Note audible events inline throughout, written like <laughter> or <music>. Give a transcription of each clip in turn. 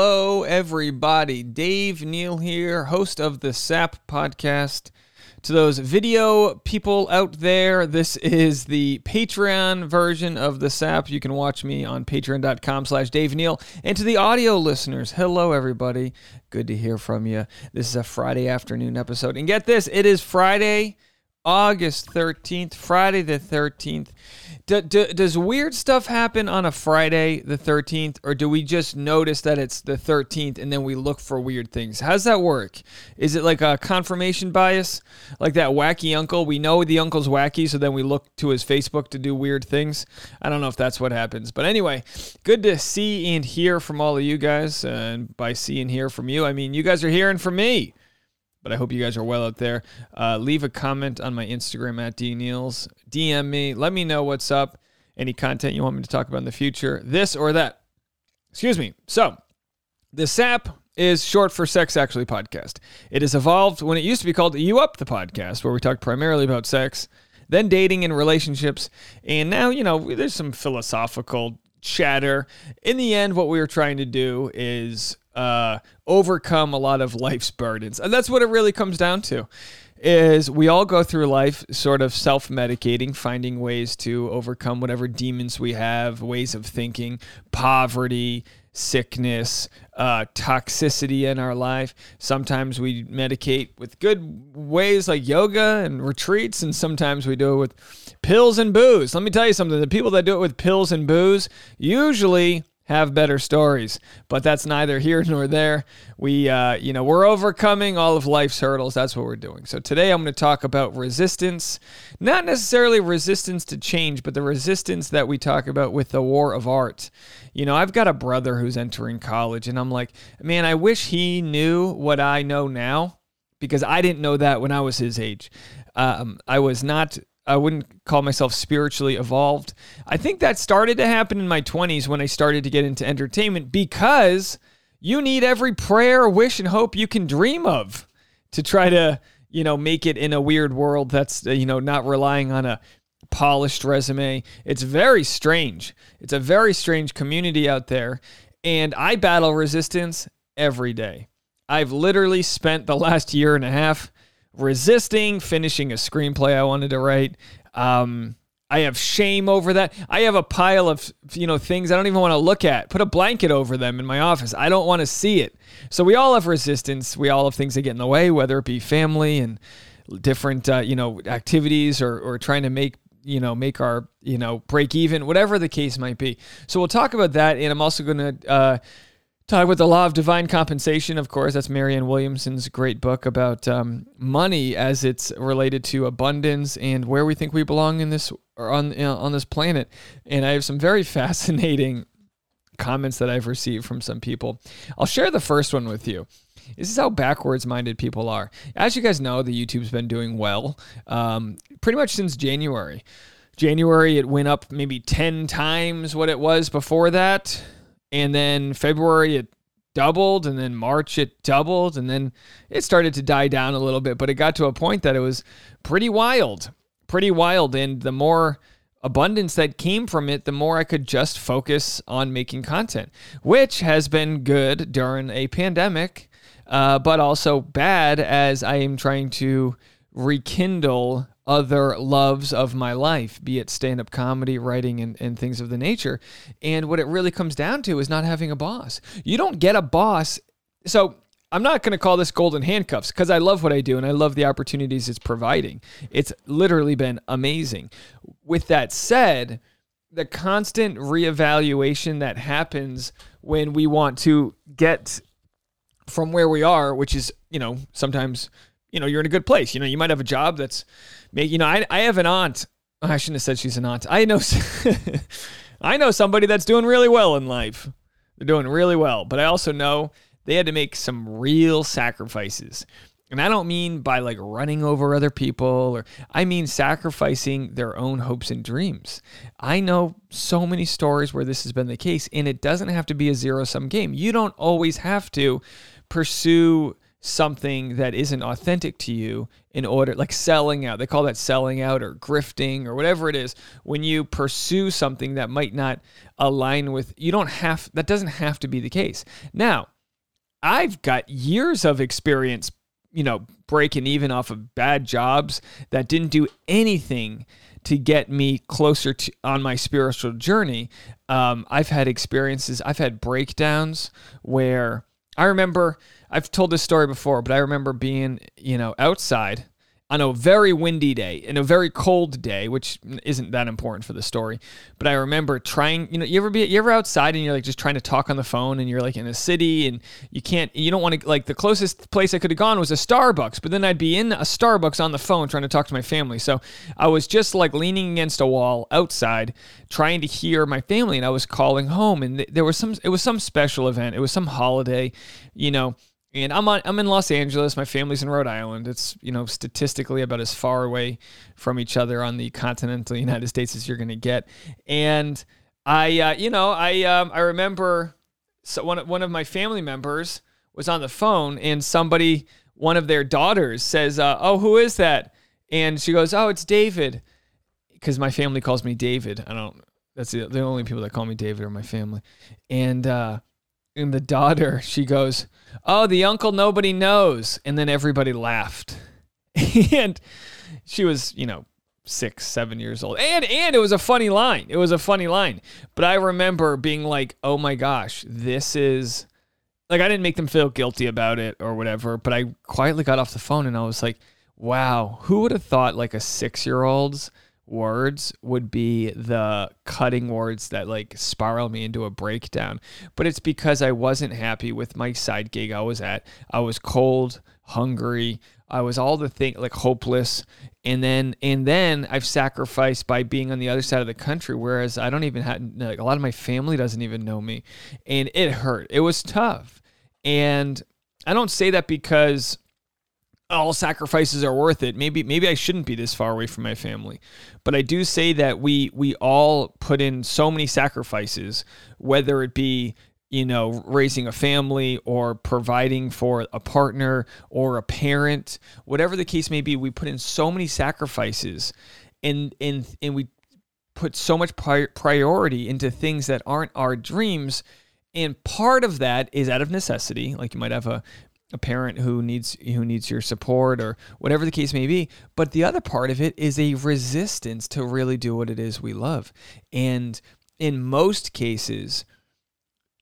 Hello, everybody. Dave Neal here, host of the SAP podcast. To those video people out there, this is the Patreon version of the SAP. You can watch me on patreon.com slash Dave Neal. And to the audio listeners, hello, everybody. Good to hear from you. This is a Friday afternoon episode. And get this, it is Friday, August 13th, Friday the 13th. D- d- does weird stuff happen on a Friday the 13th, or do we just notice that it's the 13th and then we look for weird things? How's that work? Is it like a confirmation bias? Like that wacky uncle? We know the uncle's wacky, so then we look to his Facebook to do weird things? I don't know if that's what happens. But anyway, good to see and hear from all of you guys. And by see and hear from you, I mean you guys are hearing from me but I hope you guys are well out there. Uh, leave a comment on my Instagram at dneals. DM me. Let me know what's up. Any content you want me to talk about in the future, this or that. Excuse me. So, the SAP is short for Sex Actually Podcast. It has evolved when it used to be called You Up the Podcast, where we talked primarily about sex, then dating and relationships, and now, you know, there's some philosophical chatter. In the end, what we were trying to do is uh, overcome a lot of life's burdens. And that's what it really comes down to is we all go through life sort of self-medicating, finding ways to overcome whatever demons we have, ways of thinking, poverty, sickness, uh, toxicity in our life. Sometimes we medicate with good ways like yoga and retreats, and sometimes we do it with pills and booze. Let me tell you something the people that do it with pills and booze usually have better stories. But that's neither here nor there. We, uh, you know, we're overcoming all of life's hurdles. That's what we're doing. So today I'm going to talk about resistance, not necessarily resistance to change, but the resistance that we talk about with the war of art. You know, I've got a brother who's entering college, and I'm like, man, I wish he knew what I know now because I didn't know that when I was his age. Um, I was not I wouldn't call myself spiritually evolved. I think that started to happen in my 20s when I started to get into entertainment because you need every prayer, wish, and hope you can dream of to try to, you know, make it in a weird world that's, uh, you know, not relying on a polished resume. It's very strange. It's a very strange community out there. And I battle resistance every day. I've literally spent the last year and a half resisting finishing a screenplay I wanted to write. Um, I have shame over that. I have a pile of you know things I don't even want to look at. Put a blanket over them in my office. I don't want to see it. So we all have resistance. We all have things that get in the way, whether it be family and different uh, you know activities or or trying to make you know make our you know break even, whatever the case might be. So we'll talk about that, and I'm also going to. Uh, Talk about the law of divine compensation, of course. That's Marianne Williamson's great book about um, money as it's related to abundance and where we think we belong in this or on you know, on this planet. And I have some very <laughs> fascinating comments that I've received from some people. I'll share the first one with you. This is how backwards minded people are. As you guys know, the YouTube's been doing well um, pretty much since January. January, it went up maybe 10 times what it was before that and then February it doubled and then March it doubled and then it started to die down a little bit but it got to a point that it was pretty wild pretty wild. And the more abundance that came from it the more I could just focus on making content which has been good during a pandemic uh, but also bad as I am trying to rekindle other loves of my life, be it stand up comedy, writing, and, and things of the nature. And what it really comes down to is not having a boss. You don't get a boss. So I'm not going to call this golden handcuffs because I love what I do and I love the opportunities it's providing. It's literally been amazing. With that said, the constant reevaluation that happens when we want to get from where we are, which is, you know, sometimes you know you're in a good place. You know, you might have a job that's, you know, I I have an aunt. Oh, I shouldn't have said she's an aunt. I know, <laughs> I know somebody that's doing really well in life. They're doing really well, but I also know they had to make some real sacrifices. And I don't mean by like running over other people or I mean sacrificing their own hopes and dreams. I know so many stories where this has been the case and it doesn't have to be a zero sum game. You don't always have to pursue something that isn't authentic to you in order like selling out they call that selling out or grifting or whatever it is. When you pursue something that might not align with you don't have that doesn't have to be the case. Now i've got years of experience you know breaking even off of bad jobs that didn't do anything to get me closer to on my spiritual journey. Um, i've had experiences i've had breakdowns where i remember I've told this story before, but I remember being, you know, outside on a very windy day in a very cold day, which isn't that important for the story. But I remember trying, you know, you ever be you ever outside and you're like just trying to talk on the phone and you're like in a city and you can't you don't want to like the closest place I could have gone was a Starbucks, but then I'd be in a Starbucks on the phone trying to talk to my family. So I was just like leaning against a wall outside trying to hear my family and I was calling home and there was some it was some special event. It was some holiday, you know and I'm on, I'm in Los Angeles. My family's in Rhode Island. It's you know statistically about as far away from each other on the continental <laughs> United States as you're going to get. And I uh, you know I um, I remember so one one of my family members was on the phone and somebody one of their daughters says uh, oh who is that and she goes oh it's David because my family calls me David. I don't. That's the, the only people that call me David are my family. And uh, and the daughter, she goes, "Oh, the uncle nobody knows," and then everybody laughed, <laughs> and she was, you know, six, seven years old, and and it was a funny line. It was a funny line, but I remember being like, "Oh my gosh, this is." Like I didn't make them feel guilty about it or whatever, but I quietly got off the phone and I was like, "Wow, who would have thought like a six-year-old's words would be the cutting words that like spiral me into a breakdown. But it's because I wasn't happy with my side gig I was at. I was cold, hungry, I was all the thing like hopeless. And then and then I've sacrificed by being on the other side of the country, whereas I don't even have like a lot of my family doesn't even know me. And it hurt. It was tough. And I don't say that because all sacrifices are worth it. Maybe maybe I shouldn't be this far away from my family. But I do say that we we all put in so many sacrifices, whether it be you know, raising a family or providing for a partner or a parent, whatever the case may be, we put in so many sacrifices and and and we put so much priority into things that aren't our dreams and part of that is out of necessity like you might have a a parent who needs who needs your support or whatever the case may be but the other part of it is a resistance to really do what it is we love. And in most cases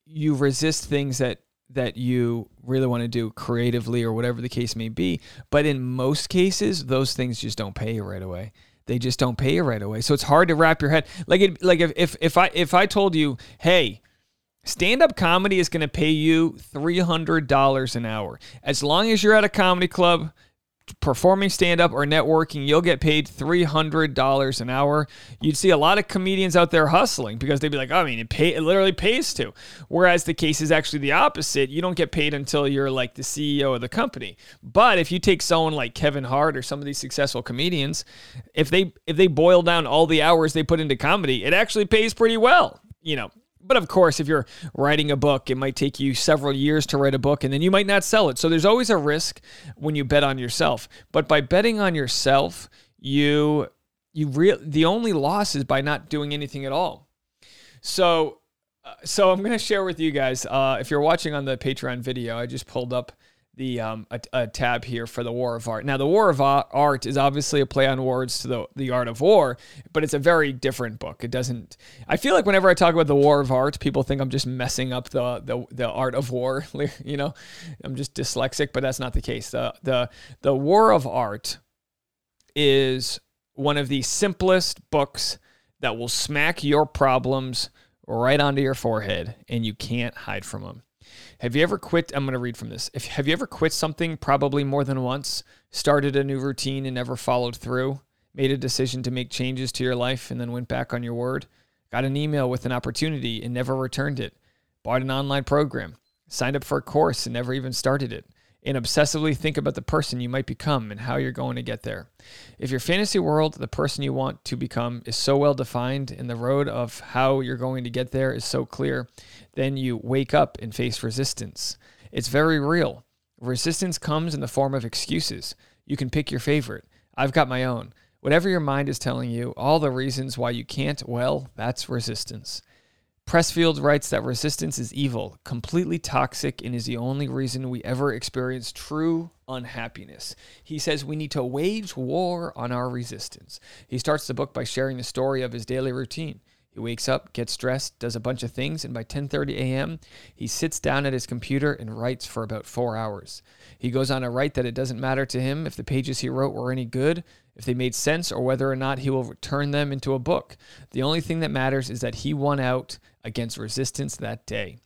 you resist things that that you really want to do creatively or whatever the case may be but in most cases those things just don't pay you right away. They just don't pay you right away. So it's hard to wrap your head like it, like if, if if i if i told you hey Stand up comedy is going to pay you $300 an hour. As long as you're at a comedy club, performing stand up or networking, you'll get paid $300 an hour. You'd see a lot of comedians out there hustling because they'd be like, oh, I mean, it, pay, it literally pays to. Whereas the case is actually the opposite. You don't get paid until you're like the CEO of the company. But if you take someone like Kevin Hart or some of these successful comedians, if they if they boil down all the hours they put into comedy, it actually pays pretty well. You know, but of course, if you're writing a book, it might take you several years to write a book and then you might not sell it. So there's always a risk when you bet on yourself. But by betting on yourself, you you real the only loss is by not doing anything at all. So uh, so I'm going to share with you guys uh, if you're watching on the Patreon video, I just pulled up the um, a, a, tab here for the War of Art. Now, the War of Art is obviously a play on words to the the Art of War, but it's a very different book. It doesn't. I feel like whenever I talk about the War of Art, people think I'm just messing up the the, the art of war. <laughs> You know, I'm just dyslexic, but that's not the case. The the the War of Art is one of the simplest books that will smack your problems right onto your forehead, and you can't hide from them. Have you ever quit? I'm going to read from this. If, have you ever quit something probably more than once, started a new routine and never followed through, made a decision to make changes to your life and then went back on your word, got an email with an opportunity and never returned it, bought an online program, signed up for a course and never even started it, and obsessively think about the person you might become and how you're going to get there. If your fantasy world, the person you want to become, is so well defined and the road of how you're going to get there is so clear, then you wake up and face resistance. It's very real. Resistance comes in the form of excuses. You can pick your favorite. I've got my own. Whatever your mind is telling you, all the reasons why you can't, well, that's resistance. Pressfield writes that resistance is evil, completely toxic, and is the only reason we ever experience true unhappiness. He says we need to wage war on our resistance. He starts the book by sharing the story of his daily routine. He wakes up, gets dressed, does a bunch of things, and by 10:30 a.m., he sits down at his computer and writes for about 4 hours. He goes on to write that it doesn't matter to him if the pages he wrote were any good, if they made sense, or whether or not he will turn them into a book. The only thing that matters is that he won out against resistance that day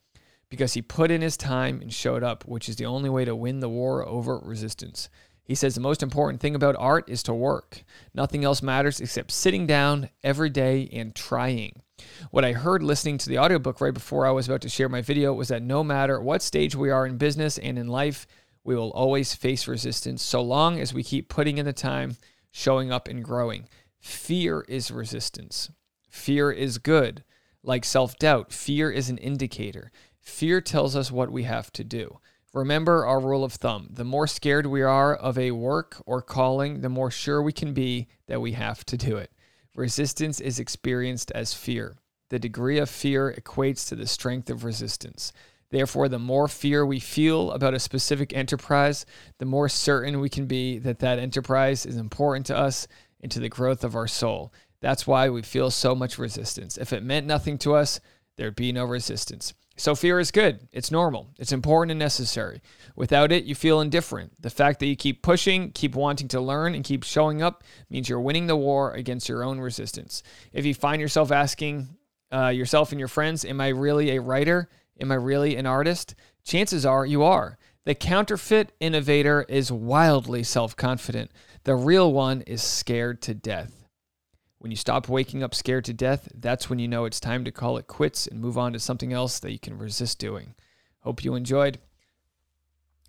because he put in his time and showed up, which is the only way to win the war over resistance. He says the most important thing about art is to work. Nothing else matters except sitting down every day and trying. What I heard listening to the audiobook right before I was about to share my video was that no matter what stage we are in business and in life, we will always face resistance so long as we keep putting in the time, showing up, and growing. Fear is resistance. Fear is good. Like self doubt, fear is an indicator. Fear tells us what we have to do. Remember our rule of thumb the more scared we are of a work or calling, the more sure we can be that we have to do it. Resistance is experienced as fear. The degree of fear equates to the strength of resistance. Therefore, the more fear we feel about a specific enterprise, the more certain we can be that that enterprise is important to us and to the growth of our soul. That's why we feel so much resistance. If it meant nothing to us, there'd be no resistance. So, fear is good. It's normal. It's important and necessary. Without it, you feel indifferent. The fact that you keep pushing, keep wanting to learn, and keep showing up means you're winning the war against your own resistance. If you find yourself asking uh, yourself and your friends, Am I really a writer? Am I really an artist? Chances are you are. The counterfeit innovator is wildly self confident. The real one is scared to death. When you stop waking up scared to death, that's when you know it's time to call it quits and move on to something else that you can resist doing. Hope you enjoyed.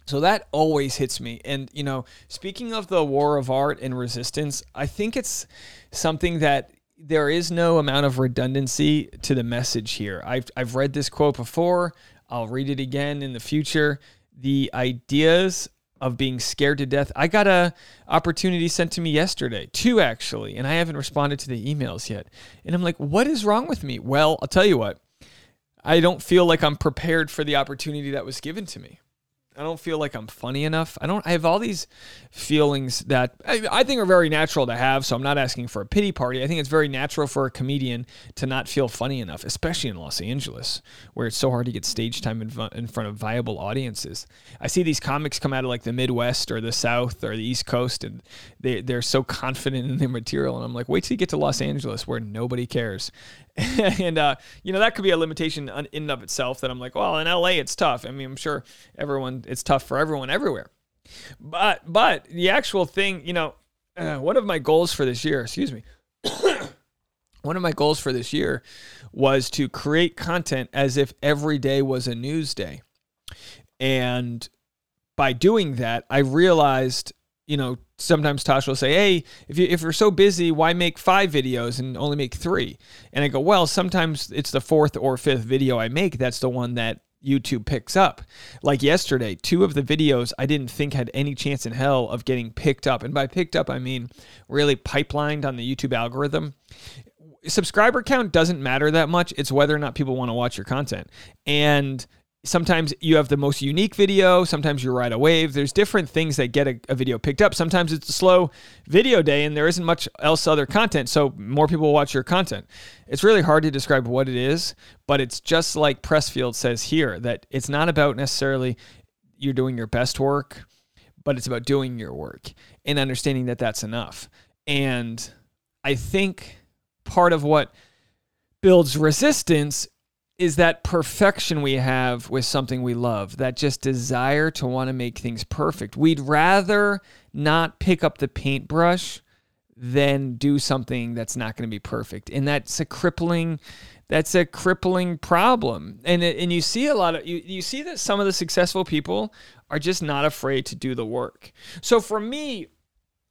So that always hits me. And, you know, speaking of the war of art and resistance, I think it's something that there is no amount of redundancy to the message here. I've, I've read this quote before, I'll read it again in the future. The ideas of being scared to death. I got a opportunity sent to me yesterday, two actually, and I haven't responded to the emails yet. And I'm like, what is wrong with me? Well, I'll tell you what. I don't feel like I'm prepared for the opportunity that was given to me. I don't feel like I'm funny enough. I don't. I have all these feelings that I, I, think are very natural to have. So I'm not asking for a pity party. I think it's very natural for a comedian to not feel funny enough, especially in Los Angeles, where it's so hard to get stage time in, in front of viable audiences. I see these comics come out of like the Midwest or the South or the East Coast, and they they're so confident in their material, and I'm like, wait till you get to Los Angeles where nobody cares. <laughs> and uh, you know that could be a limitation in and of itself. That I'm like, well, in LA it's tough. I mean, I'm sure everyone it's tough for everyone everywhere. But but the actual thing, you know, uh, one of my goals for this year, excuse me. <coughs> one of my goals for this year was to create content as if every day was a news day. And by doing that, I realized you know, sometimes Tosh will say, "Hey, if you if you're so busy, why make five videos and only make three? And I go, "Well, sometimes it's the fourth or fifth video I make that's the one that YouTube picks up. Like yesterday, two of the videos I didn't think had any chance in hell of getting picked up. And by picked up, I mean really pipelined on the YouTube algorithm. Subscriber count doesn't matter that much. It's whether or not people want to watch your content. And sometimes you have the most unique video sometimes you ride a wave there's different things that get a, a, video picked up. Sometimes it's a slow video day and there isn't much else other content so more people watch your content. It's really hard to describe what it is but it's just like pressfield says here that it's not about necessarily you're doing your best work but it's about doing your work and understanding that that's enough. And i think part of what builds resistance is that perfection we have with something we love, that just desire to want to make things perfect. We'd rather not pick up the paintbrush than do something that's not going to be perfect. And that's a crippling that's a crippling problem. And and you see a lot of you you see that some of the successful people are just not afraid to do the work. So for me,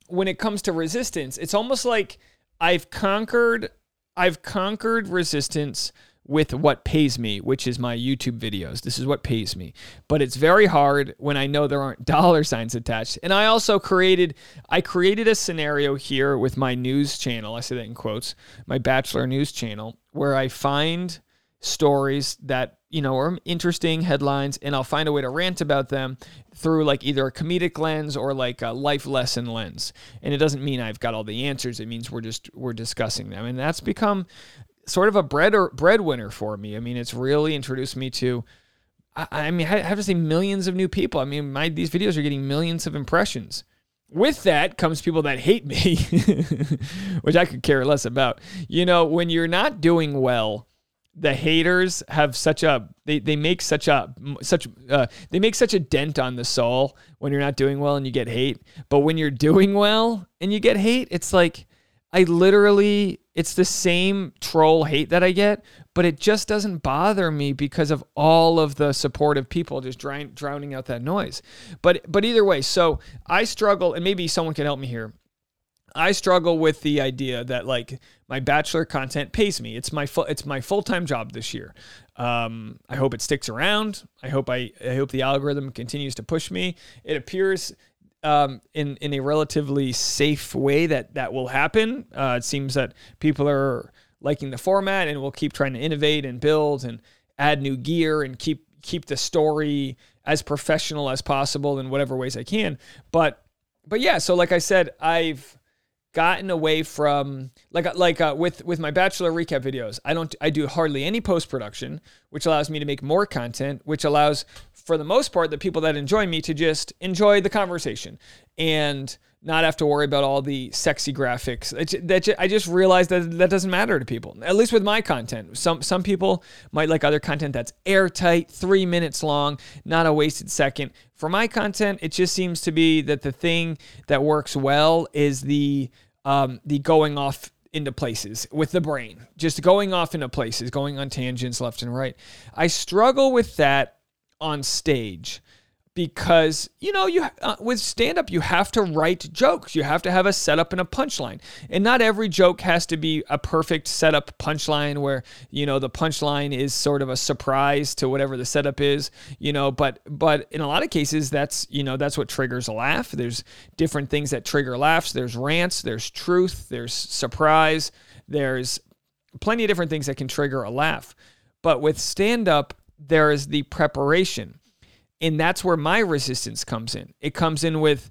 when it comes to resistance, it's almost like I've conquered I've conquered resistance with what pays me, which is my YouTube videos. This is what pays me. But it's very hard when I know there aren't <laughs> dollar signs attached. And I also created I created a scenario here with my news channel. I say that in quotes, my bachelor news channel, where I find stories that you know are interesting headlines and i'll find a way to rant about them through like either a comedic lens or like a life lesson lens and it doesn't mean i've got all the answers it means we're just we're discussing them and that's become sort of a bread or breadwinner for me. I mean it's really introduced me to I, I mean i have to say millions of new people. I mean my these videos are getting millions of impressions. With that comes people that hate me, <laughs> which I could care less about. You know, when you're not doing well, the haters have such a they, they make such a such uh, they make such a dent on the soul when you're not doing well and you get hate. But when you're doing well and you get hate it's like i literally it's the same troll hate that i get but it just doesn't bother me because of all of the supportive people just drown, drowning out that noise but but either way so i struggle and maybe someone can help me here I struggle with the idea that like my bachelor content pays me. It's my full it's my full time job this year. Um, I hope it sticks around. I hope I I hope the algorithm continues to push me. It appears um, in in a relatively safe way that that will happen. Uh, it seems that people are liking the format, and we'll keep trying to innovate and build and add new gear and keep keep the story as professional as possible in whatever ways I can. But but yeah, so like I said, I've gotten away from like like uh, with with my bachelor recap videos i don't i do hardly any post production which allows me to make more content which allows for the most part the people that enjoy me to just enjoy the conversation and not have to worry about all the sexy graphics. that I just realized that that doesn't matter to people. At least with my content. Some some people might like other content that's airtight, three minutes long, not a wasted second. For my content, it just seems to be that the thing that works well is the um, the going off into places with the brain, just going off into places, going on tangents left and right. I struggle with that on stage because you know you uh, with stand up you have to write jokes. You have to have a setup and a punchline. And not every joke has to be a perfect setup punchline where you know the punchline is sort of a surprise to whatever the setup is you know but but in a lot of cases that's you know that's what triggers a laugh. There's different things that trigger laughs. There's rants there's truth there's surprise there's plenty of different things that can trigger a laugh. But with stand up there is the preparation and that's where my resistance comes in. It comes in with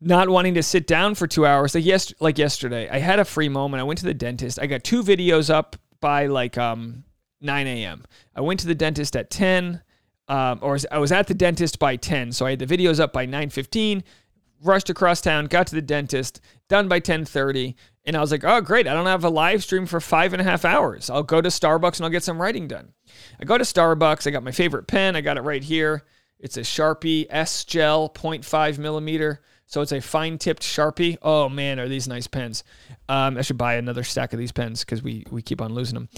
not wanting to sit down for two hours. Like yes, like yesterday, I had a free moment. I went to the dentist. I got two videos up by like um 9 a.m. I went to the dentist at 10, um, or I was at the dentist by 10. So I had the videos up by 9:15. Rushed across town, got to the dentist, done by 10:30, and I was like, "Oh, great! I don't have a live stream for five and a half hours. I'll go to Starbucks and I'll get some writing done." I go to Starbucks. I got my favorite pen. I got it right here. It's a Sharpie S Gel 0.5 millimeter. So it's a fine tipped Sharpie. Oh man, are these nice pens? Um, I should buy another stack of these pens because we we keep on losing them.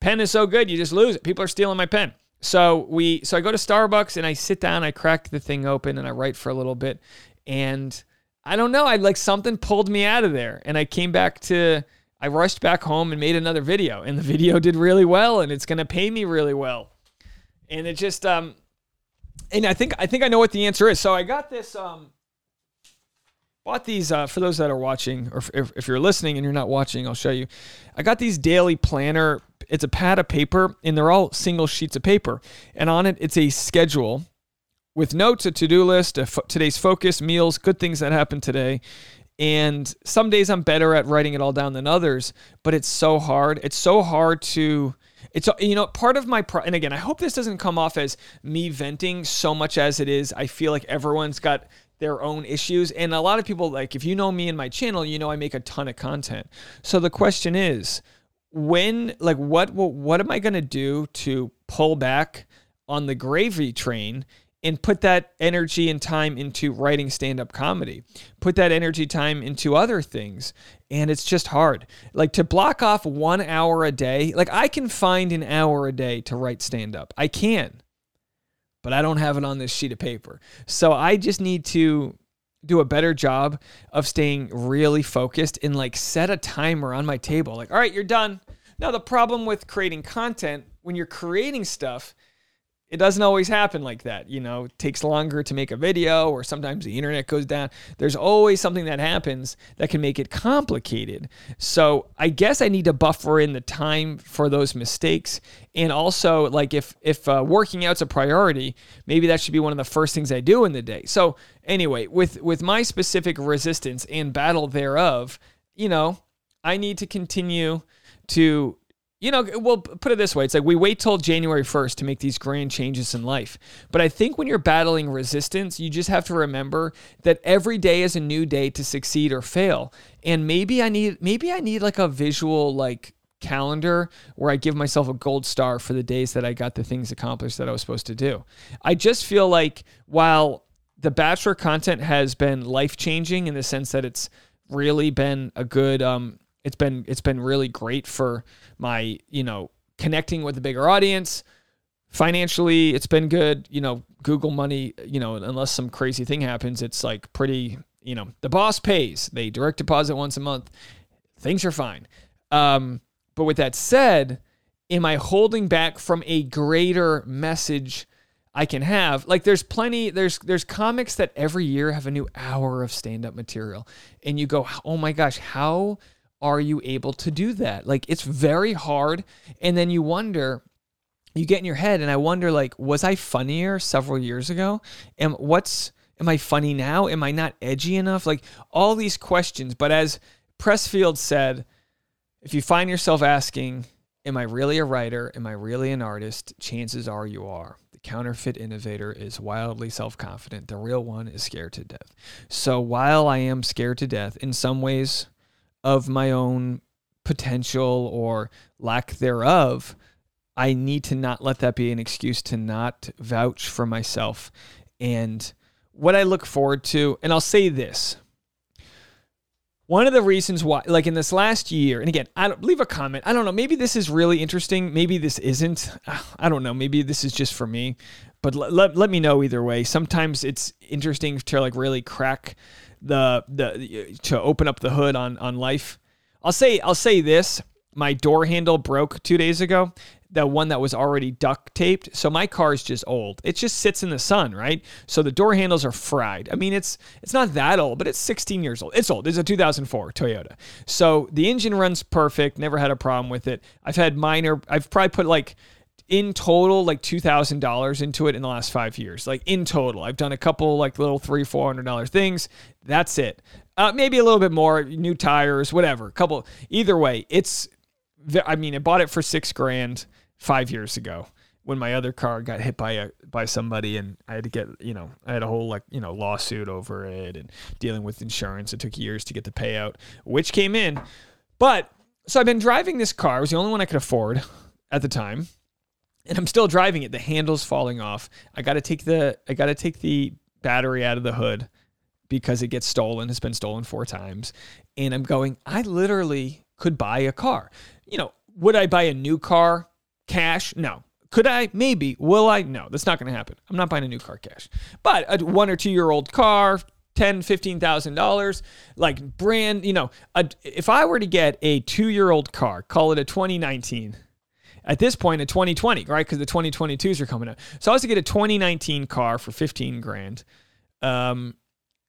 Pen is so good, you just lose it. People are stealing my pen. So we so I go to Starbucks and I sit down, I crack the thing open and I write for a little bit. And I don't know, I like something pulled me out of there. And I came back to I rushed back home and made another video, and the video did really well, and it's gonna pay me really well. And it just, um, and I think I think I know what the answer is. So I got this, um, bought these uh, for those that are watching, or if, if you're listening and you're not watching, I'll show you. I got these daily planner. It's a pad of paper, and they're all single sheets of paper, and on it it's a schedule with notes, a to-do list, a fo- today's focus, meals, good things that happened today, and some days I'm better at writing it all down than others, but it's so hard. It's so hard to it's you know part of my pro- and again, I hope this doesn't come off as me venting so much as it is. I feel like everyone's got their own issues and a lot of people like if you know me and my channel, you know I make a ton of content. So the question is, when like what what, what am I going to do to pull back on the gravy train and put that energy and time into writing stand up comedy. Put that energy time into other things. And it's just hard. Like to block off one hour a day, like I can find an hour a day to write stand up. I can, but I don't have it on this sheet of paper. So I just need to do a better job of staying really focused and like set a timer on my table. Like, all right, you're done. Now, the problem with creating content, when you're creating stuff, it doesn't always happen like that. You know, it takes longer to make a video, or sometimes the internet goes down. There's always something that happens that can make it complicated. So I guess I need to buffer in the time for those mistakes. And also, like if if uh, working out's a priority, maybe that should be one of the first things I do in the day. So anyway, with with my specific resistance and battle thereof, you know, I need to continue to you know, we'll put it this way. It's like we wait till January 1st to make these grand changes in life. But I think when you're battling resistance, you just have to remember that every day is a new day to succeed or fail. And maybe I need maybe I need like a visual like calendar where I give myself a gold star for the days that I got the things accomplished that I was supposed to do. I just feel like while the bachelor content has been life-changing in the sense that it's really been a good um it's been it's been really great for my you know connecting with a bigger audience. Financially it's been good. You know google money you know unless some crazy thing happens it's like pretty you know the boss pays. They direct deposit once a month. Things are fine. Um, but with that said am i holding back from a greater message i can have? Like there's plenty there's there's comics that every year have a new hour of stand-up material. And you go oh my gosh how are you able to do that? Like it's very hard. And then you wonder, you get in your head, and I wonder, like, was I funnier several years ago? And what's am I funny now? Am I not edgy enough? Like all these questions. But as Pressfield said, if you find yourself asking, Am I really a writer? Am I really an artist? Chances are you are. The counterfeit innovator is wildly self confident. The real one is scared to death. So while I am scared to death, in some ways, of my own potential or lack thereof, I need to not let that be an excuse to not vouch for myself. And what I look forward to, and I'll say this. One of the reasons why, like in this last year, and again, I don't leave a comment. I don't know. Maybe this is really interesting. Maybe this isn't. <sighs> I don't know. Maybe this is just for me. But let, let, let me know either way. Sometimes it's interesting to like really crack the the to open up the hood on on life. I'll say I'll say this: my door handle broke two days ago. The one that was already duct taped. So my car is just old. It just sits in the sun, right? So the door handles are fried. I mean, it's it's not that old, but it's 16 years old. It's old. It's a 2004 Toyota. So the engine runs perfect. Never had a problem with it. I've had minor. I've probably put like in total like two thousand dollars into it in the last five years. Like in total, I've done a couple like little three four hundred dollar things. That's it. Uh, maybe a little bit more, new tires, whatever. Couple. Either way, it's. I mean, I bought it for six grand five years ago when my other car got hit by a by somebody and I had to get you know I had a whole like you know lawsuit over it and dealing with insurance. It took years to get the payout, which came in. But so I've been driving this car. It was the only one I could afford at the time and I'm still driving it. The handle's falling off. I got to take the I got to take the battery out of the hood because it gets stolen. It's been stolen four times, and I'm going. I literally could buy a car. You know, would I buy a new car cash? No. Could I? Maybe. Will I? No. That's not going to happen. I'm not buying a new car cash. But a one or two year old car, ten, fifteen thousand dollars, like brand. You know, a, if I were to get a two year old car, call it a 2019 at this point in 2020, right? Because the 2022s are coming out. So I was to get a 2019 car for 15 grand. Um,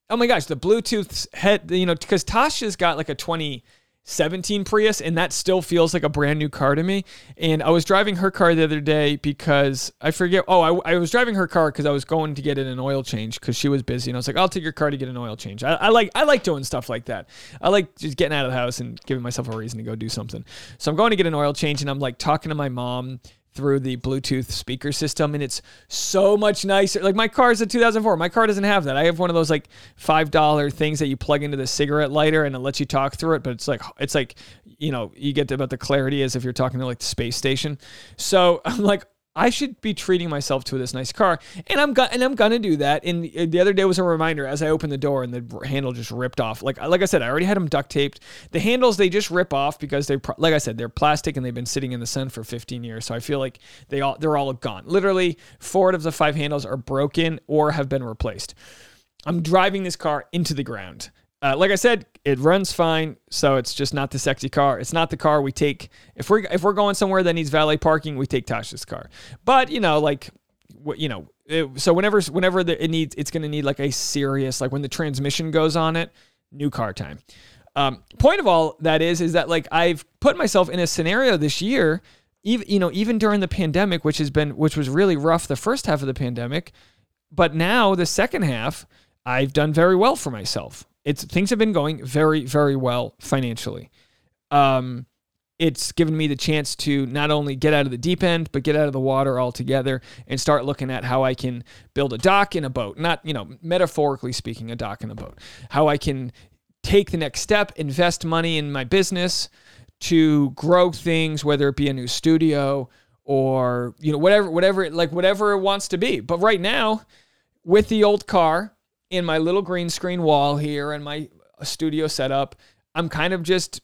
oh my gosh, the Bluetooth head, you know, because Tasha's got like a 20 17 Prius, and that still feels like a brand new car to me. And I was driving her car the other day because I forget. Oh, I, I was driving her car because I was going to get it an oil change because she was busy, and I was like, "I'll take your car to get an oil change." I, I, like I like doing stuff like that. I like just getting out of the house and giving myself a reason to go do something. So I'm going to get an oil change, and I'm like talking to my mom through the Bluetooth speaker system, and it's so much nicer. Like my car is a 2004. My car doesn't have that. I have one of those like five dollar things that you plug into the cigarette lighter, and it lets you talk through it. But it's like it's like you know you get about the clarity as if you're talking to like the space station. So <laughs> I'm like, I should be treating myself to this nice car, and I'm go- and I'm gonna do that. And uh, the other day was a reminder as I opened the door and the handle just ripped off. Like like I said, I already had them duct taped. The handles they just rip off because they like I said they're plastic and they've been sitting in the sun for 15 years. So I feel like they all they're all gone. Literally, four out of the five handles are broken or have been replaced. I'm driving this car into the ground. Uh, like I said, it runs fine, so it's just not the sexy car. It's not the car we take if we're if we're going somewhere that needs valet parking. We take Tasha's car, but you know, like, you know, it, so whenever whenever the, it needs, it's going to need like a serious like when the transmission goes on it, new car time. Um, point of all that is is that like I've put myself in a scenario this year, even you know even during the pandemic, which has been which was really rough the first half of the pandemic, but now the second half, I've done very well for myself it's things have been going very very well financially. Um, it's given me the chance to not only get out of the deep end, but get out of the water altogether and start looking at how I can build a dock in a boat. Not, you know, metaphorically speaking, a dock in a boat. How I can take the next step, invest money in my business to grow things, whether it be a new studio or, you know, whatever, whatever, like whatever it wants to be. But right now, with the old car, in my little green screen wall here and my studio setup, I'm kind of just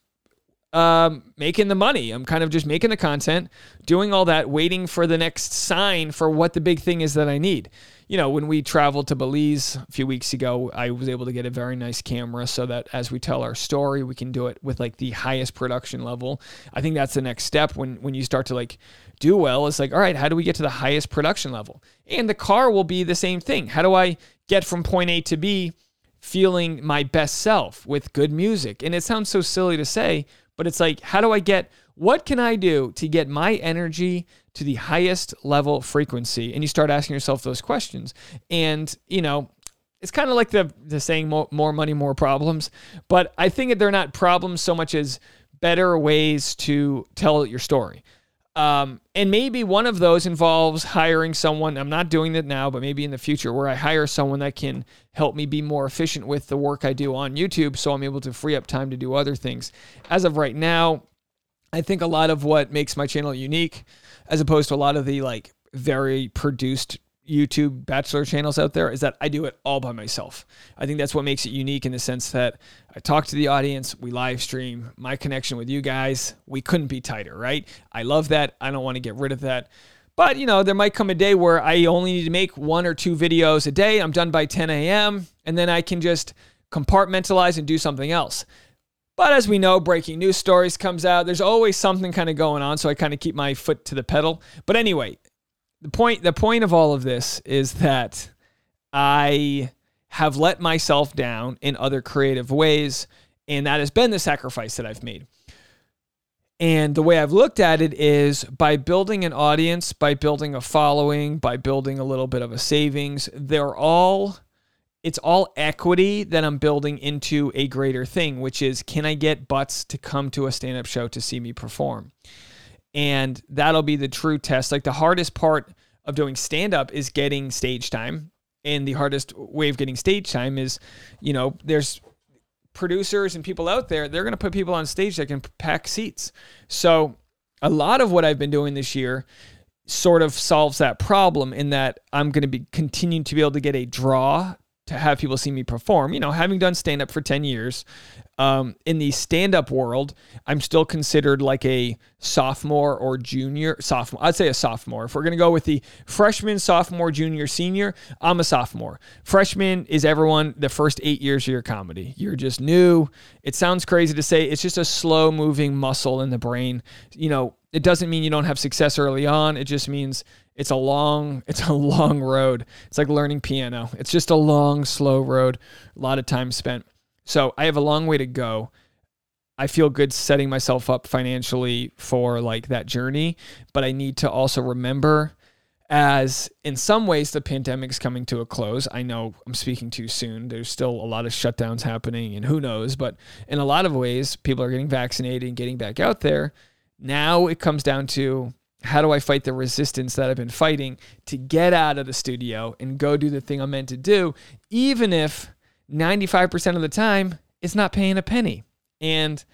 um, making the money. I'm kind of just making the content, doing all that, waiting for the next sign for what the big thing is that I need. You know, when we traveled to Belize a few weeks ago, I was able to get a very nice camera so that as we tell our story, we can do it with like the highest production level. I think that's the next step when when you start to like do well. is like, all right, how do we get to the highest production level? And the car will be the same thing. How do I get from point A to B feeling my best self with good music. And it sounds so silly to say, but it's like, how do I get, what can I do to get my energy to the highest level frequency? And you start asking yourself those questions. And, you know, it's kind of like the, the saying more, more money, more problems. But I think that they're not problems so much as better ways to tell your story. Um, and maybe one of those involves hiring someone. I'm not doing it now, but maybe in the future where I hire someone that can help me be more efficient with the work I do on YouTube so I'm able to free up time to do other things. As of right now, I think a lot of what makes my channel unique, as opposed to a lot of the like very produced YouTube bachelor channels out there is that I do it all by myself. I think that's what makes it unique in the sense that I talk to the audience, we live stream, my connection with you guys, we couldn't be tighter, right? I love that. I don't want to get rid of that. But, you know, there might come a day where I only need to make one or two videos a day. I'm done by 10 a.m. and then I can just compartmentalize and do something else. But as we know, breaking news stories comes out. There's always something kind of going on, so I kind of keep my foot to the pedal. But anyway, the point the point of all of this is that I have let myself down in other creative ways and that has been the sacrifice that I've made. And the way I've looked at it is by building an audience, by building a following, by building a little bit of a savings, they're all it's all equity that I'm building into a greater thing, which is can I get butts to come to a stand-up show to see me perform? and that'll be the true test. Like the hardest part of doing stand up is getting stage time. And the hardest way of getting stage time is, you know, there's producers and people out there, they're going to put people on stage that can pack seats. So, a lot of what I've been doing this year sort of solves that problem in that I'm going to be continuing to be able to get a draw to have people see me perform. You know, having done stand up for 10 years, um, in the stand up world, I'm still considered like a sophomore or junior. Sophomore, I'd say a sophomore. If we're going to go with the freshman, sophomore, junior, senior, I'm a sophomore. Freshman is everyone the first eight years of your comedy. You're just new. It sounds crazy to say, it's just a slow moving muscle in the brain. You know, it doesn't mean you don't have success early on. It just means it's a long <laughs> it's a long road. It's like learning piano. It's just a long slow road. A lot of time spent. So, I have a long way to go. I feel good setting myself up financially for like that journey, but I need to also remember as in some ways the pandemic's coming to a close. I know I'm speaking too soon. There's still a lot of shutdowns happening and who knows, but in a lot of ways people are getting vaccinated and getting back out there. Now it comes down to how do I fight the resistance that I've been fighting to get out of the studio and go do the thing I'm meant to do, even if 95% of the time it's not paying a penny. And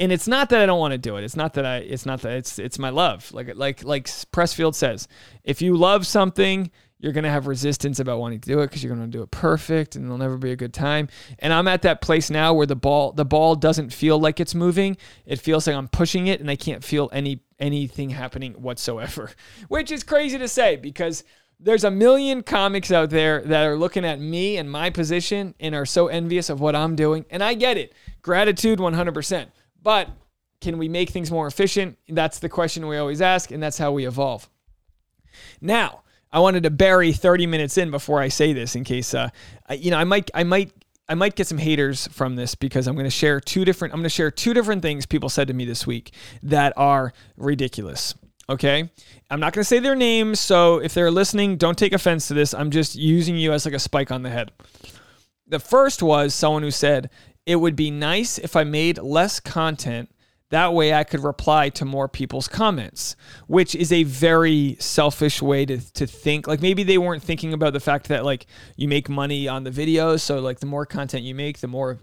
and it's not that I don't want to do it. It's not that I it's not that it's it's my love. Like like like Pressfield says, if you love something, you're going to have resistance about wanting to do it because you're going to do it perfect and it'll never be a good time. And I'm at that place now where the ball the ball doesn't feel like it's moving. It feels like I'm pushing it and I can't feel any anything happening whatsoever. <laughs> Which is crazy to say because there's a million comics out there that are looking at me and my position and are so envious of what I'm doing. And I get it. Gratitude 100%. But can we make things more efficient? That's the question we always ask, and that's how we evolve. Now, I wanted to bury 30 minutes in before I say this in case uh, you know, I might I might I might get some haters from this because I'm going to share two different I'm going to share two different things people said to me this week that are ridiculous. Okay? I'm not going to say their names, so if they're listening, don't take offense to this. I'm just using you as like a spike on the head. The first was someone who said, "It would be nice if I made less content that way I could reply to more people's comments, which is a very selfish way to, to think. Like maybe they weren't thinking about the fact that like you make money on the videos. So like the more content you make, the more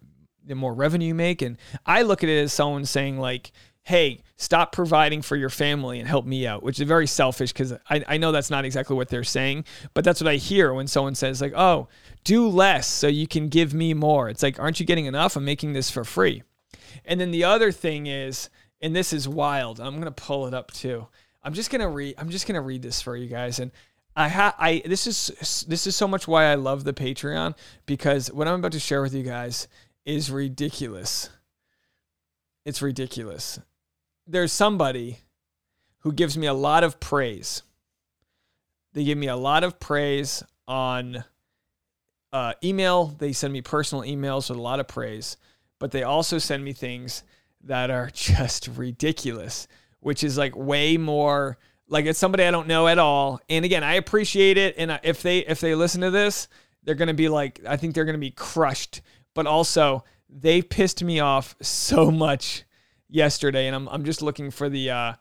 the more revenue you make. And I look at it as someone saying like, hey, stop providing for your family and help me out, which is very selfish because I, I know that's not exactly what they're saying, but that's what I hear when someone says, like, oh, do less so you can give me more. It's like, aren't you getting enough? I'm making this for free. And then the other thing is, and this is wild. I'm gonna pull it up too. I'm just gonna read. I'm just gonna read this for you guys. And I ha I this is this is so much why I love the Patreon because what I'm about to share with you guys is ridiculous. It's ridiculous. There's somebody who gives me a lot of praise. They give me a lot of praise on uh, email. They send me personal emails with a lot of praise but they also send me things that are <laughs> just ridiculous, which is like way more like it's somebody I don't know at all. And again, I appreciate it. And if they if they listen to this, they're gonna be like, I think they're gonna be crushed. But also, they pissed me off <laughs> so much yesterday, and I'm I'm just looking for the uh,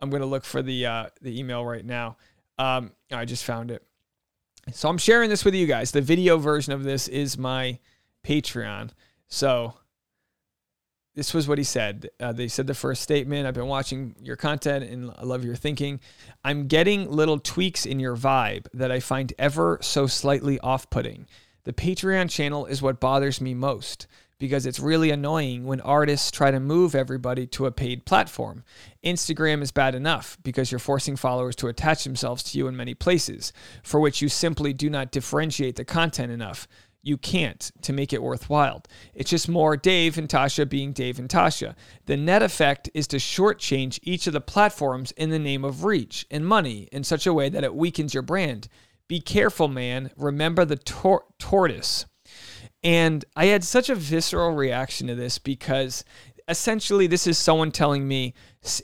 I'm gonna look for the uh, the email right now. Um, I just found it. So I'm sharing this with you guys. The video version of this is my Patreon. So this was what he said. Uh, they said the first statement I've been watching your content and I love your thinking. I'm getting little tweaks in your vibe that I find ever so slightly off putting. The Patreon channel is what bothers me most because it's really annoying when artists try to move everybody to a paid platform. Instagram is bad enough because you're forcing followers to attach themselves to you in many places, for which you simply do not differentiate the content enough you can't to make it worthwhile. It's just more Dave and Tasha being Dave and Tasha. The net effect is to shortchange each of the platforms in the name of reach and money in such a way that it weakens your brand. Be careful, man. Remember the tor- tortoise. And I had such a visceral reaction to this because essentially this is someone telling me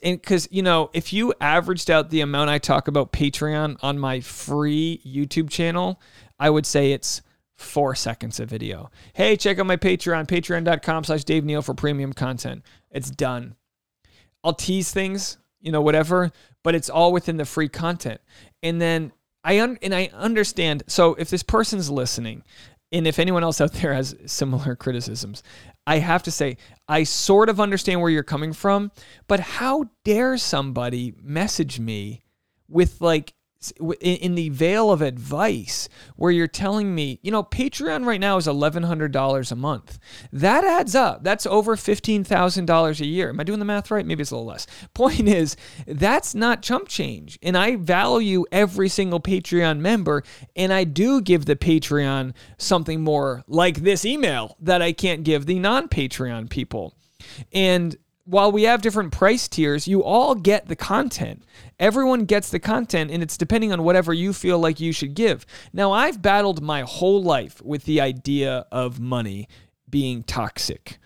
because you know if you averaged out the amount i talk about patreon on my free youtube channel i would say it's four seconds of video. Hey, check out my Patreon, patreon.com slash Dave Neal for premium content. It's done. I'll tease things, you know, whatever, but it's all within the free content. And then I un- and I understand. So if this person's listening, and if anyone else out there has similar <laughs> criticisms, I have to say I sort of understand where you're coming from, but how dare somebody message me with like in the veil of advice where you're telling me, you know, Patreon right now is $1,100 a month. That adds up. That's over $15,000 a year. Am I doing the math right? Maybe it's a little less. <laughs> Point is, that's not chump change. And I value every single Patreon member. And I do give the Patreon something more like this email that I can't give the non Patreon people. And while we have different price tiers, you all get the content. Everyone gets the content, and it's depending on whatever you feel like you should give. Now, I've battled my whole life with the idea of money being toxic.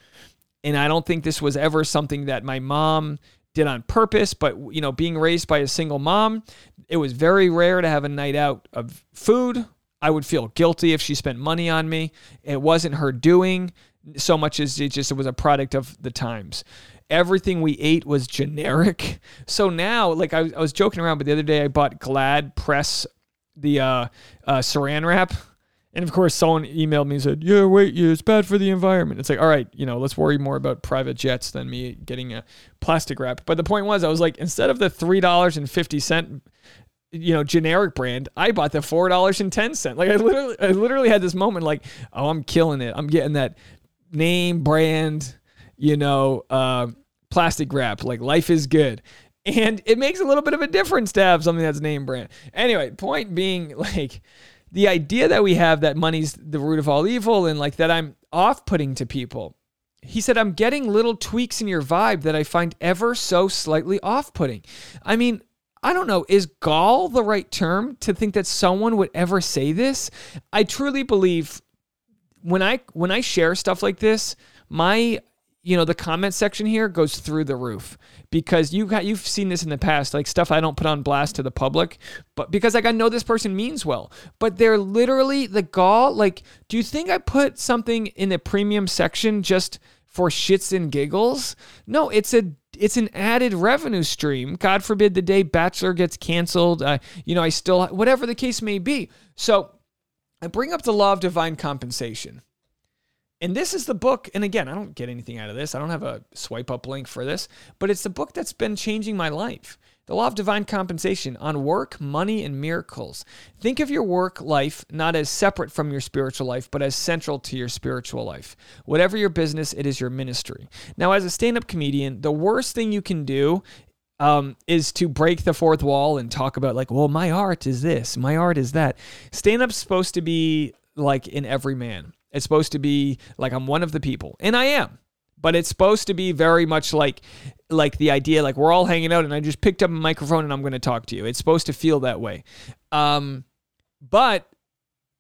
And I don't think this was ever something that my mom did on purpose, but you know, being raised by a single mom, it was very rare to have a night out of food. I would feel guilty if she spent money on me. It wasn't her doing so much as it just was a product of the times everything we ate was generic. <laughs> So now, like I, I was joking around, but the other day I bought Glad Press, the uh, uh, saran wrap. And of course, someone emailed me and said, "Yeah, wait, yeah, it's bad for the environment." It's like, all right, you know, let's worry more about private jets than me getting a plastic wrap. But the point was, I was like, instead of the three dollars and fifty cent, you know, generic brand, I bought the four dollars and ten cent. Like I literally, I literally had this moment, like, oh, I'm killing it. I'm getting that name brand, you know, uh, plastic wrap. Like life is good. And it makes a little bit of a difference to have something that's name brand. Anyway, point being, <laughs> like, the idea that we have that money's the root of all evil and like that I'm off putting to people. He said, I'm getting little tweaks in your vibe that I find ever so slightly off putting. I mean, I don't know, is gall the right term to think that someone would ever say this? I truly believe when I when I share stuff like this, my you know the comment section here goes through the roof because you got you've seen this in the past like stuff I don't put on blast to the public but because like I know this person means well but they're literally the gall like do you think I put something in the premium section just for shits and giggles? No it's a it's an added revenue stream. God forbid the day bachelor gets canceled uh, you know I still whatever the case may be. So I bring up the law of divine compensation and this is the book. And again, I don't get anything out of this. I don't have a swipe up link for this, but it's the book that's been changing my life. The Law of Divine Compensation on work, money, and miracles. Think of your work life not as separate from your spiritual life, but as central to your spiritual life. Whatever your business, it is your ministry. Now, as a stand up comedian, the worst thing you can do um, is to break the fourth wall and talk about, like, well, my art is this, my art is that. Stand up's supposed to be like in every man. It's supposed to be like I'm one of the people, and I am. But it's supposed to be very much like like the idea like we're all hanging out and I just picked up a microphone and I'm going to talk to you. It's supposed to feel that way. Um, but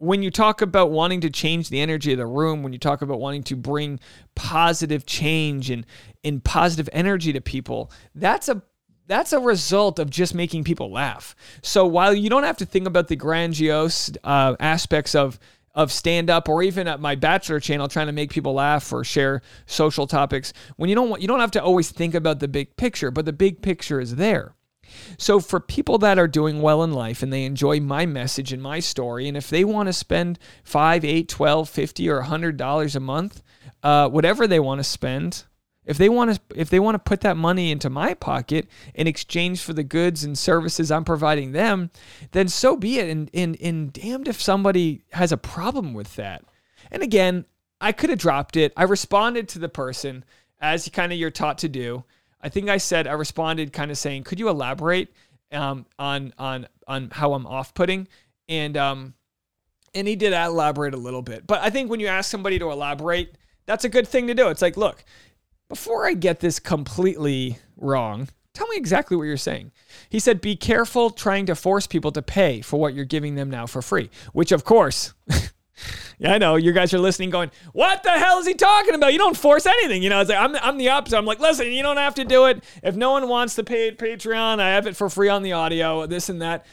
when you talk about wanting to change the energy of the room, when you talk about wanting to bring positive change and in positive energy to people, that's a that's a result of just making people laugh. So while you don't have to think about the grandiose uh, aspects of of stand up or even at my bachelor channel trying to make people laugh or share social topics when you don't want you don't have to always think about the big picture but the big picture is there. So for people that are doing well in life and they enjoy my message and my story and if they want to spend 5 8 12 50 or 100 dollars a month uh, whatever they want to spend if they want to if they want to put that money into my pocket in exchange for the goods and services I'm providing them, then so be it. And and, and damned if somebody has a problem with that. And again, I could have dropped it. I responded to the person as kind of you're taught to do. I think I said I responded kind of saying, "Could you elaborate um, on on on how I'm off putting?" And um, and he did elaborate a little bit. But I think when you ask somebody to elaborate, that's a good thing to do. It's like, look, before I get this completely wrong, tell me exactly what you're saying. He said, Be careful trying to force people to pay for what you're giving them now for free, which, of course, <laughs> yeah, I know you guys are listening going, What the hell is he talking about? You don't force anything. You know, it's like, I'm, I'm the opposite. I'm like, Listen, you don't have to do it. If no one wants to pay Patreon, I have it for free on the audio, this and that.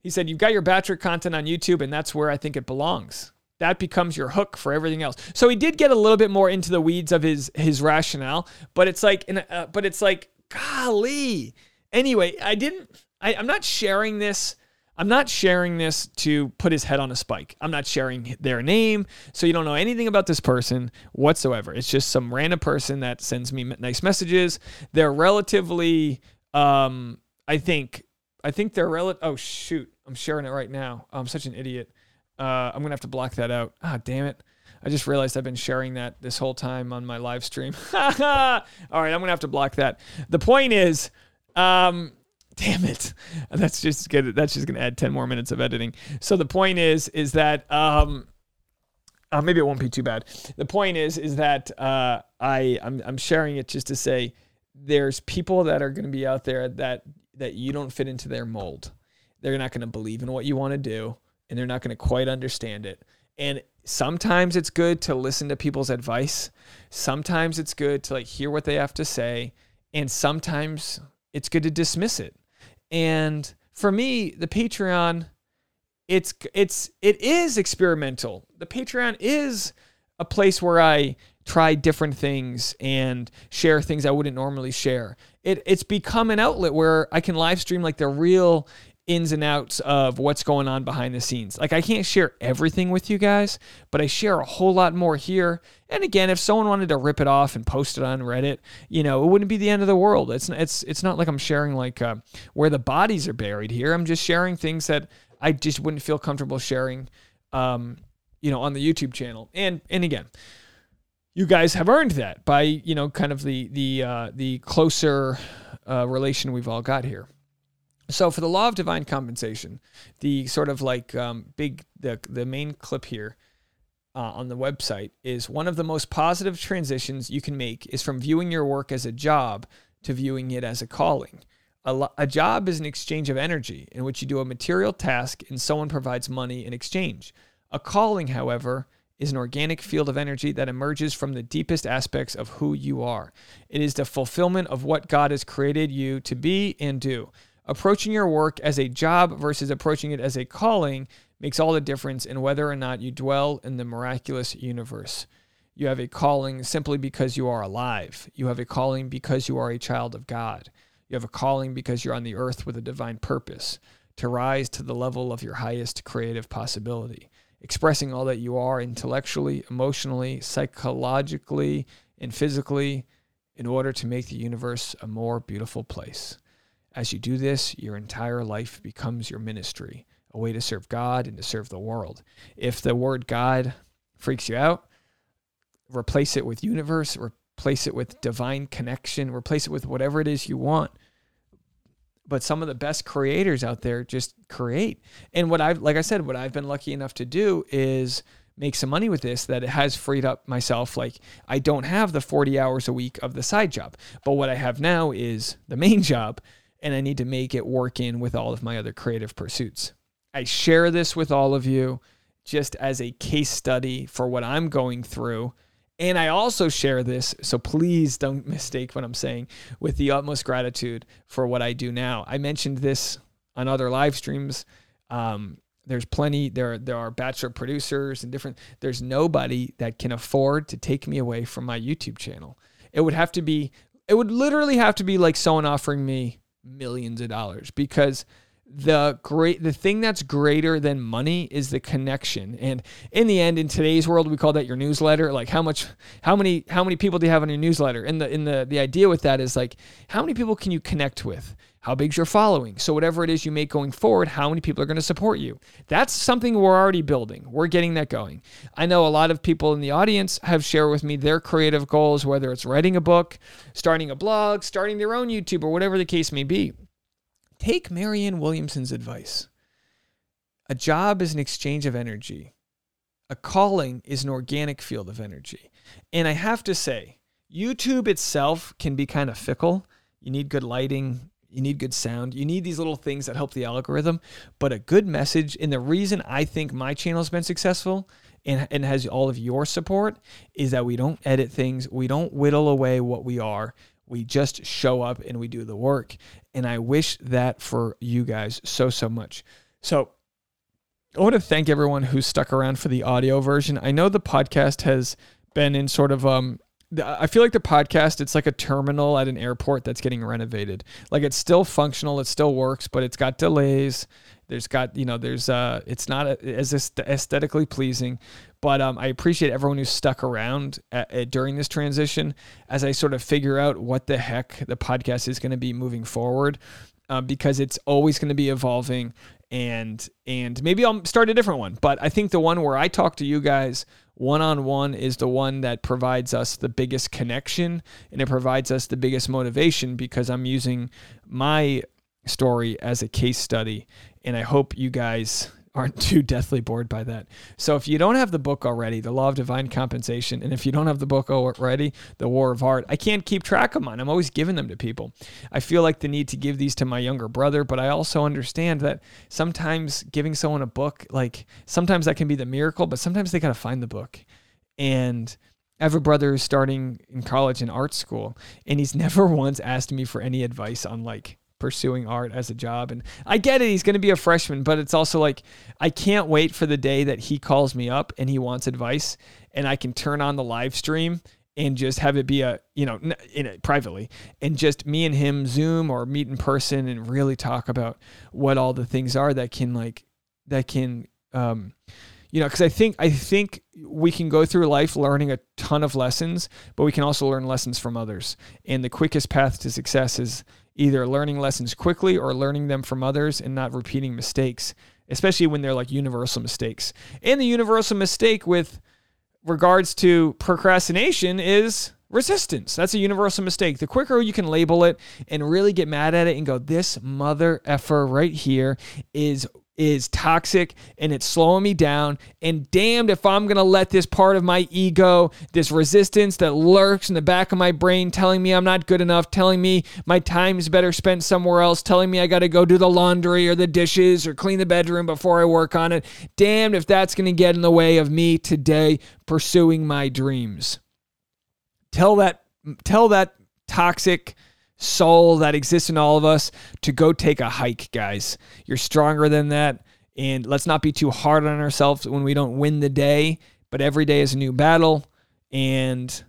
He said, You've got your bachelor content on YouTube, and that's where I think it belongs that becomes your hook for everything else. So he did get a little bit more into the weeds of his his rationale, but it's like, uh, but it's like, golly. Anyway, I didn't. I, I'm not sharing this. I'm not sharing this to put his head on a spike. I'm not sharing their name, so you don't know anything about this person whatsoever. It's just some random person that sends me nice messages. They're relatively, um, I think, I think they're relative. Oh shoot, I'm sharing it right now. I'm such an idiot. Uh, I'm gonna have to block that out. Ah, damn it. I just realized I've been sharing that this whole time on my live stream. <laughs> All right, I'm gonna have to block that. The point is, um, damn it, <laughs> that's just good. That's just gonna add ten more minutes of editing. So the point is, is that um, uh, maybe it won't be too bad. The point is, is that uh, I I'm, I'm sharing it just to say there's people that are gonna be out there that that you don't fit into their mold. They're not gonna believe in what you want to do and they're not going to quite understand it. And sometimes it's good to listen to people's advice. Sometimes it's good to like hear what they have to say, and sometimes it's good to dismiss it. And for me, the Patreon it's it's it is experimental. The Patreon is a place where I try different things and share things I wouldn't normally share. It, it's become an outlet where I can live stream like the real ins and outs of what's going on behind the scenes. Like I can't share everything with you guys, but I share a whole lot more here. And again, if someone wanted to rip it off and post it on Reddit, you know, it wouldn't be the end of the world. It's it's it's not like I'm sharing like uh, where the bodies are buried here. I'm just sharing things that I just wouldn't feel comfortable sharing, um, you know, on the YouTube channel. And and again, you guys have earned that by you know kind of the the uh, the closer uh, relation we've all got here. So for the law of divine compensation, the sort of like um, big the the main clip here uh, on the website is one of the most positive transitions you can make is from viewing your work as a job to viewing it as a calling. A, lo- a job is an exchange of energy in which you do a material task and someone provides money in exchange. A calling, however, is an organic field of energy that emerges from the deepest aspects of who you are. It is the fulfillment of what God has created you to be and do. Approaching your work as a job versus approaching it as a calling makes all the difference in whether or not you dwell in the miraculous universe. You have a calling simply because you are alive. You have a calling because you are a child of God. You have a calling because you're on the earth with a divine purpose to rise to the level of your highest creative possibility, expressing all that you are intellectually, emotionally, psychologically, and physically in order to make the universe a more beautiful place. As you do this, your entire life becomes your ministry, a way to serve God and to serve the world. If the word God freaks you out, replace it with universe, replace it with divine connection, replace it with whatever it is you want. But some of the best creators out there just create. And what I've, like I said, what I've been lucky enough to do is make some money with this that it has freed up myself. Like I don't have the 40 hours a week of the side job, but what I have now is the main <laughs> job and I need to make it work in with all of my other creative pursuits. I share this with all of you just as a case study for what I'm going through. And I also share this, so please don't <laughs> mistake what I'm saying, with the utmost gratitude for what I do now. I mentioned this on other live streams. Um, there's plenty there there are bachelor producers and different there's nobody that can afford to take me away from my YouTube channel. It would have to be it would literally have to be like someone offering me millions of dollars because the great the thing that's greater than money is the connection. And in the end in today's world we call that your newsletter. Like how much how many how many people do you have on your newsletter? And the in the the idea with that is like how many people can you connect with how big's your following so whatever it is you make going forward how many people are going to support you that's something we're already building we're getting that going i know a lot of people in the audience have shared with me their creative goals whether it's writing a book starting a blog starting their own youtube or whatever the case may be Take Marianne Williamson's advice. A job is an exchange of energy. A calling is an organic field of energy. And I have to say, YouTube itself can be kind of fickle. You need good lighting, you need good sound, you need these little things that help the algorithm. But a good message, and the reason I think my channel has been successful and, and has all of your support is that we don't edit things, we don't whittle away what we are. We just show up and we do the work. And I wish that for you guys so, so much. So I want to thank everyone who stuck around for the audio version. I know the podcast has been in sort of um I feel like the podcast it's like a terminal at an airport that's getting renovated. Like it's still functional, it still works, but it's got delays. There's got, you know, there's uh it's not as aesthetically pleasing, but um, I appreciate everyone who stuck around at, at, during this transition as I sort of figure out what the heck the podcast is going to be moving forward, uh, because it's always going to be evolving. And and maybe I'll start a different one, but I think the one where I talk to you guys one on one is the one that provides us the biggest connection and it provides us the biggest motivation because I'm using my story as a case study. And I hope you guys aren't <laughs> too deathly bored by that. So if you don't have the book already, The Law of Divine Compensation, and if you don't have the book already, The War of Art, I can't keep track of mine. I'm always giving them to people. I feel like the need to give these to my younger brother, but I also understand that sometimes giving someone a book, like sometimes that can be the miracle, but sometimes they got to find the book. And I have a brother who's starting in college in art school, and he's <laughs> never once asked me for any advice on like pursuing art as a job. And I get it, he's going to be a freshman, but it's also like I can't wait for the day that he calls me up and he wants advice and I can turn on the live stream and just have it be a, you know, in it privately and just me and him Zoom or meet in person and really talk about what all the things are that can like, that can, um, you know, because I think I think we can go through life learning a ton of lessons, but we can also learn lessons from others. And the quickest path to success is either learning lessons quickly or learning them from others and not repeating mistakes, especially when they're like universal mistakes. And the universal mistake with regards to procrastination is resistance. That's a universal mistake. The quicker you can label it and really get mad at it and go, this mother effer right here is is toxic and it's slowing me down. And damned if I'm going to let this part of my ego, this resistance that lurks in the back of my brain, telling me I'm not good enough, telling me my time is better spent somewhere else, telling me I got to go do the laundry or the dishes or clean the bedroom before I work on it. Damned if that's going to get in the way of me today pursuing my dreams. Tell that, tell that toxic, soul that exists in all of us to go take a hike, guys. You're stronger than that. And let's not be too hard on ourselves when we don't win the day, but every day is a new battle. And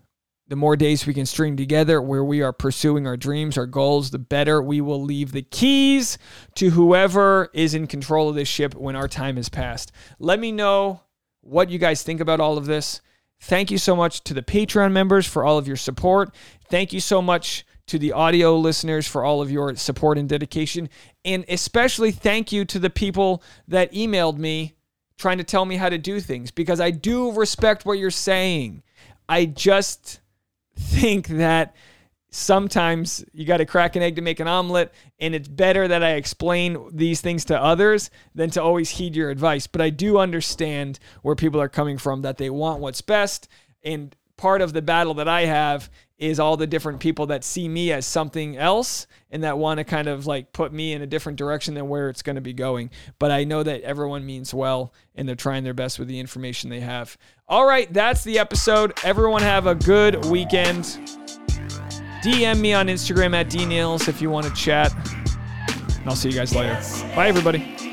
the more days we can string together where we are pursuing our dreams, our goals, the better we will leave the keys to whoever is in control of this ship when our time has passed. Let me know what you guys think about all of this. Thank you so much to the Patreon members for all of your support. Thank you so much to the audio listeners for all of your support and dedication. And especially thank you to the people that emailed me trying to tell me how to do things because I do respect what you're saying. I just think that sometimes you got to crack an egg to make an omelet and it's better that I explain these things to others than to always heed your advice but I do understand where people are coming from that they want what's best and part of the battle that I have is all the different people that see me as something else and that want to kind of like put me in a different direction than where it's going to be going. But I know that everyone means well and they're trying their best with the information they have. All right, that's the episode. Everyone have a good weekend. DM me on Instagram at dneils if you want to chat. And I'll see you guys later. Bye, everybody.